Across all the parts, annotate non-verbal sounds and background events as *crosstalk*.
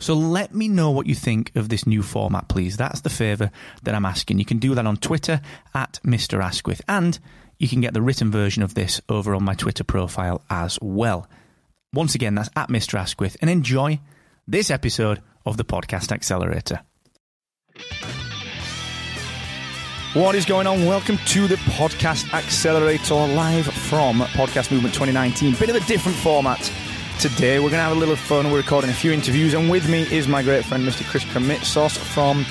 So let me know what you think of this new format, please. That's the favour that I'm asking. You can do that on Twitter at Mr. Asquith, and you can get the written version of this over on my Twitter profile as well. Once again, that's at Mr. Asquith, and enjoy this episode of the Podcast Accelerator. What is going on? Welcome to the Podcast Accelerator live from Podcast Movement 2019. Bit of a different format today. We're going to have a little fun. We're recording a few interviews, and with me is my great friend, Mr. Chris Krimitsos from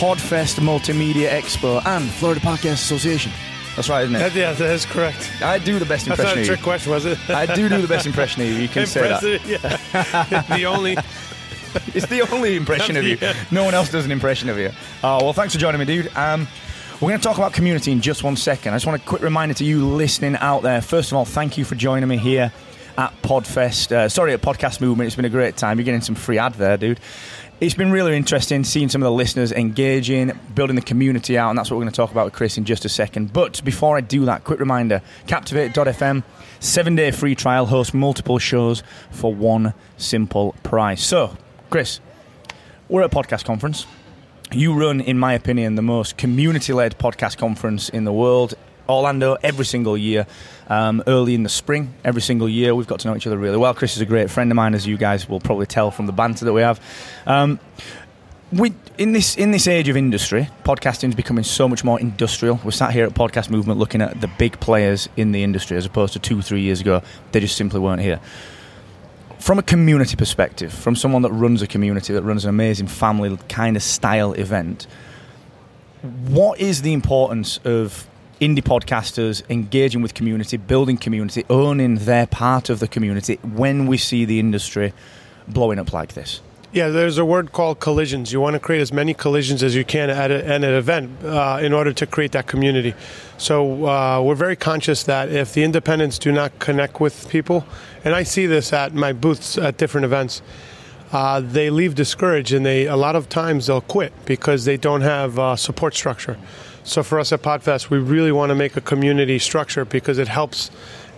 Podfest Multimedia Expo and Florida Podcast Association. That's right, isn't it? Yeah, that is correct. I do the best impression. That's not a trick question, was it? *laughs* I do do the best impression of you. You can say that. Yeah. *laughs* the only. *laughs* It's the only impression of you. Yeah. No one else does an impression of you. Oh, well, thanks for joining me, dude. Um, we're going to talk about community in just one second. I just want a quick reminder to you listening out there. First of all, thank you for joining me here at Podfest. Uh, sorry, at Podcast Movement. It's been a great time. You're getting some free ad there, dude. It's been really interesting seeing some of the listeners engaging, building the community out, and that's what we're going to talk about with Chris in just a second. But before I do that, quick reminder Captivate.fm, seven day free trial, hosts multiple shows for one simple price. So, Chris, we're at a podcast conference. You run, in my opinion, the most community led podcast conference in the world. Orlando every single year, um, early in the spring, every single year. We've got to know each other really well. Chris is a great friend of mine, as you guys will probably tell from the banter that we have. Um, we, in this in this age of industry, podcasting is becoming so much more industrial. We're sat here at Podcast Movement looking at the big players in the industry, as opposed to two, three years ago, they just simply weren't here from a community perspective, from someone that runs a community, that runs an amazing family kind of style event, what is the importance of indie podcasters engaging with community, building community, owning their part of the community when we see the industry blowing up like this? Yeah, there's a word called collisions. You want to create as many collisions as you can at, a, at an event uh, in order to create that community. So uh, we're very conscious that if the independents do not connect with people, and I see this at my booths at different events, uh, they leave discouraged, and they a lot of times they'll quit because they don't have uh, support structure. So for us at Podfest, we really want to make a community structure because it helps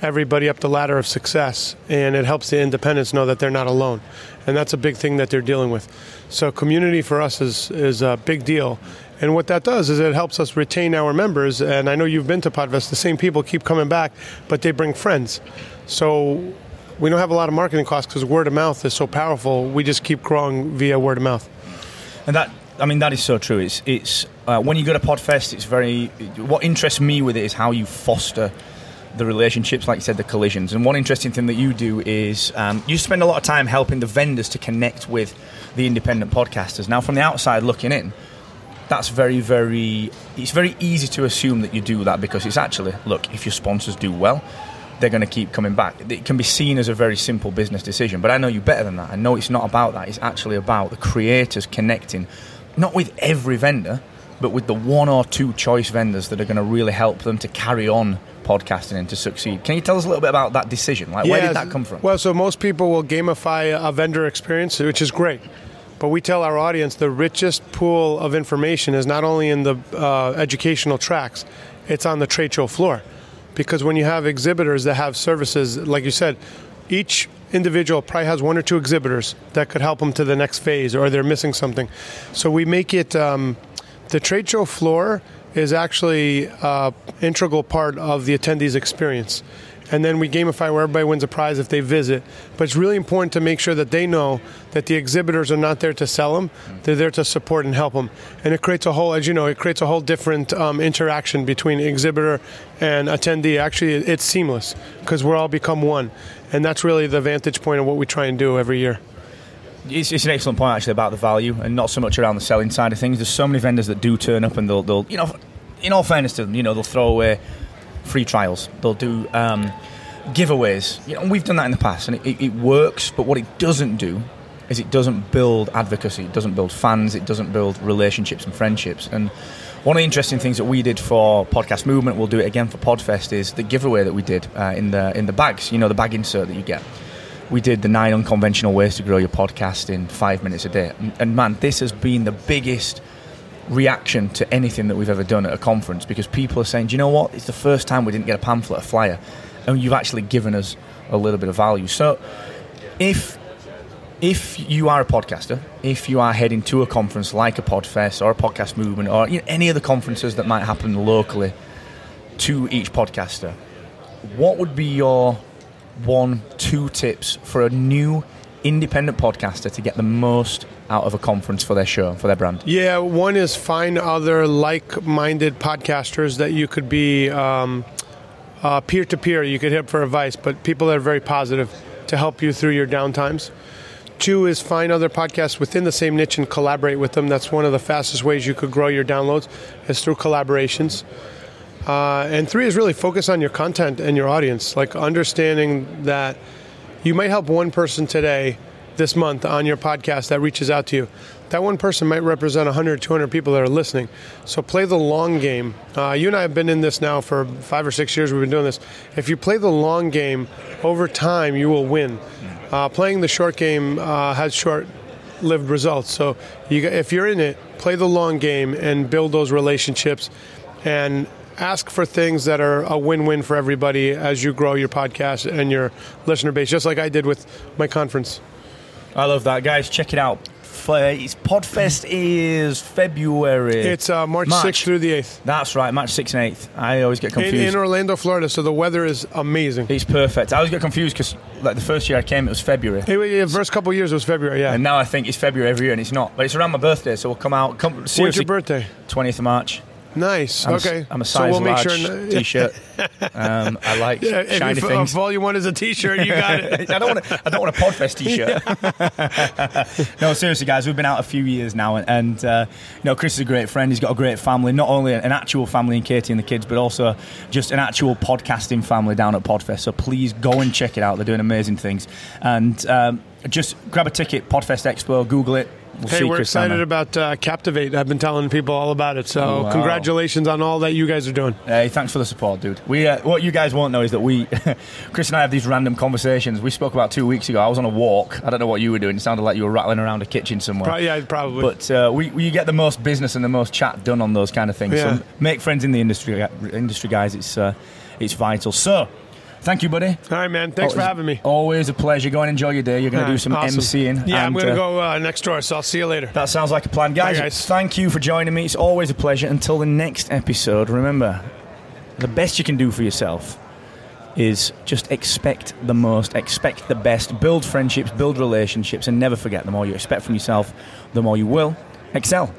everybody up the ladder of success, and it helps the independents know that they're not alone, and that's a big thing that they're dealing with. So community for us is is a big deal. And what that does is it helps us retain our members. And I know you've been to Podfest. The same people keep coming back, but they bring friends. So we don't have a lot of marketing costs because word of mouth is so powerful. We just keep growing via word of mouth. And that, I mean, that is so true. It's, it's uh, when you go to Podfest, it's very. What interests me with it is how you foster the relationships, like you said, the collisions. And one interesting thing that you do is um, you spend a lot of time helping the vendors to connect with the independent podcasters. Now, from the outside looking in, that's very, very. It's very easy to assume that you do that because it's actually look if your sponsors do well, they're going to keep coming back. It can be seen as a very simple business decision, but I know you better than that. I know it's not about that. It's actually about the creators connecting, not with every vendor, but with the one or two choice vendors that are going to really help them to carry on podcasting and to succeed. Can you tell us a little bit about that decision? Like, where did that come from? Well, so most people will gamify a vendor experience, which is great. But we tell our audience the richest pool of information is not only in the uh, educational tracks, it's on the trade show floor. Because when you have exhibitors that have services, like you said, each individual probably has one or two exhibitors that could help them to the next phase or they're missing something. So we make it um, the trade show floor is actually uh, integral part of the attendees experience and then we gamify where everybody wins a prize if they visit. But it's really important to make sure that they know that the exhibitors are not there to sell them; they're there to support and help them. And it creates a whole, as you know, it creates a whole different um, interaction between exhibitor and attendee. Actually, it's seamless because we're all become one, and that's really the vantage point of what we try and do every year. It's, it's, an excellent point actually about the value and not so much around the selling side of things. There's so many vendors that do turn up and they'll, they'll you know, in all fairness to them, you know, they'll throw away free trials. They'll do um, giveaways. You know, we've done that in the past and it, it works. But what it doesn't do is it doesn't build advocacy. It doesn't build fans. It doesn't build relationships and friendships. And one of the interesting things that we did for Podcast Movement, we'll do it again for Podfest, is the giveaway that we did uh, in the in the bags. You know, the bag insert that you get we did the nine unconventional ways to grow your podcast in five minutes a day. And, and, man, this has been the biggest reaction to anything that we've ever done at a conference because people are saying, do you know what? It's the first time we didn't get a pamphlet, a flyer, and you've actually given us a little bit of value. So if if you are a podcaster, if you are heading to a conference like a Podfest or a podcast movement or you know, any of the conferences that might happen locally to each podcaster, what would be your one, two tips for a new independent podcaster to get the most out of a conference for their show, for their brand? Yeah, one is find other like minded podcasters that you could be peer to peer, you could hit for advice, but people that are very positive to help you through your downtimes. Two is find other podcasts within the same niche and collaborate with them. That's one of the fastest ways you could grow your downloads is through collaborations. Uh, and three is really focus on your content and your audience, like understanding that you might help one person today, this month on your podcast that reaches out to you. That one person might represent 100, 200 people that are listening. So play the long game. Uh, you and I have been in this now for five or six years. We've been doing this. If you play the long game, over time you will win. Uh, playing the short game uh, has short lived results. So you, if you're in it, play the long game and build those relationships and ask for things that are a win-win for everybody as you grow your podcast and your listener base, just like I did with my conference. I love that, guys. Check it out. It's Podfest is February. It's uh, March, March, 6th through the 8th. That's right, March 6th and 8th. I always get confused. In, in Orlando, Florida, so the weather is amazing. It's perfect. I always get confused because like the first year I came, it was February. the first couple of years it was February, yeah. And now I think it's February every year, and it's not. But it's around my birthday, so we'll come out. Come, When's your birthday? 20th of March. Nice. I'm okay. I'm a size so we'll large sure *laughs* t-shirt. um, I like yeah, shiny if, things. If all you want is a t-shirt, you got it. *laughs* I don't want. A, I don't want a Podfest t-shirt. *laughs* no, seriously, guys, we've been out a few years now, and, and uh, you know, Chris is a great friend. He's got a great family. Not only an actual family in Katie and the kids, but also just an actual podcasting family down at Podfest. So please go and check it out. They're doing amazing things, and um, just grab a ticket. Podfest Expo. Google it We'll hey, we're excited about uh, Captivate. I've been telling people all about it. So, oh, wow. congratulations on all that you guys are doing. Hey, thanks for the support, dude. We uh, what you guys won't know is that we, *laughs* Chris and I, have these random conversations. We spoke about two weeks ago. I was on a walk. I don't know what you were doing. It sounded like you were rattling around a kitchen somewhere. Pro- yeah, probably. But uh, we, we get the most business and the most chat done on those kind of things. Yeah. So make friends in the industry, industry guys. It's uh, it's vital. So. Thank you, buddy. All right, man. Thanks for having me. Always a pleasure. Go and enjoy your day. You're going to do some awesome. MCing. Yeah, I'm going to uh, go uh, next door, so I'll see you later. That sounds like a plan. Guys, Bye, guys, thank you for joining me. It's always a pleasure. Until the next episode, remember, the best you can do for yourself is just expect the most, expect the best, build friendships, build relationships, and never forget the more you expect from yourself, the more you will excel.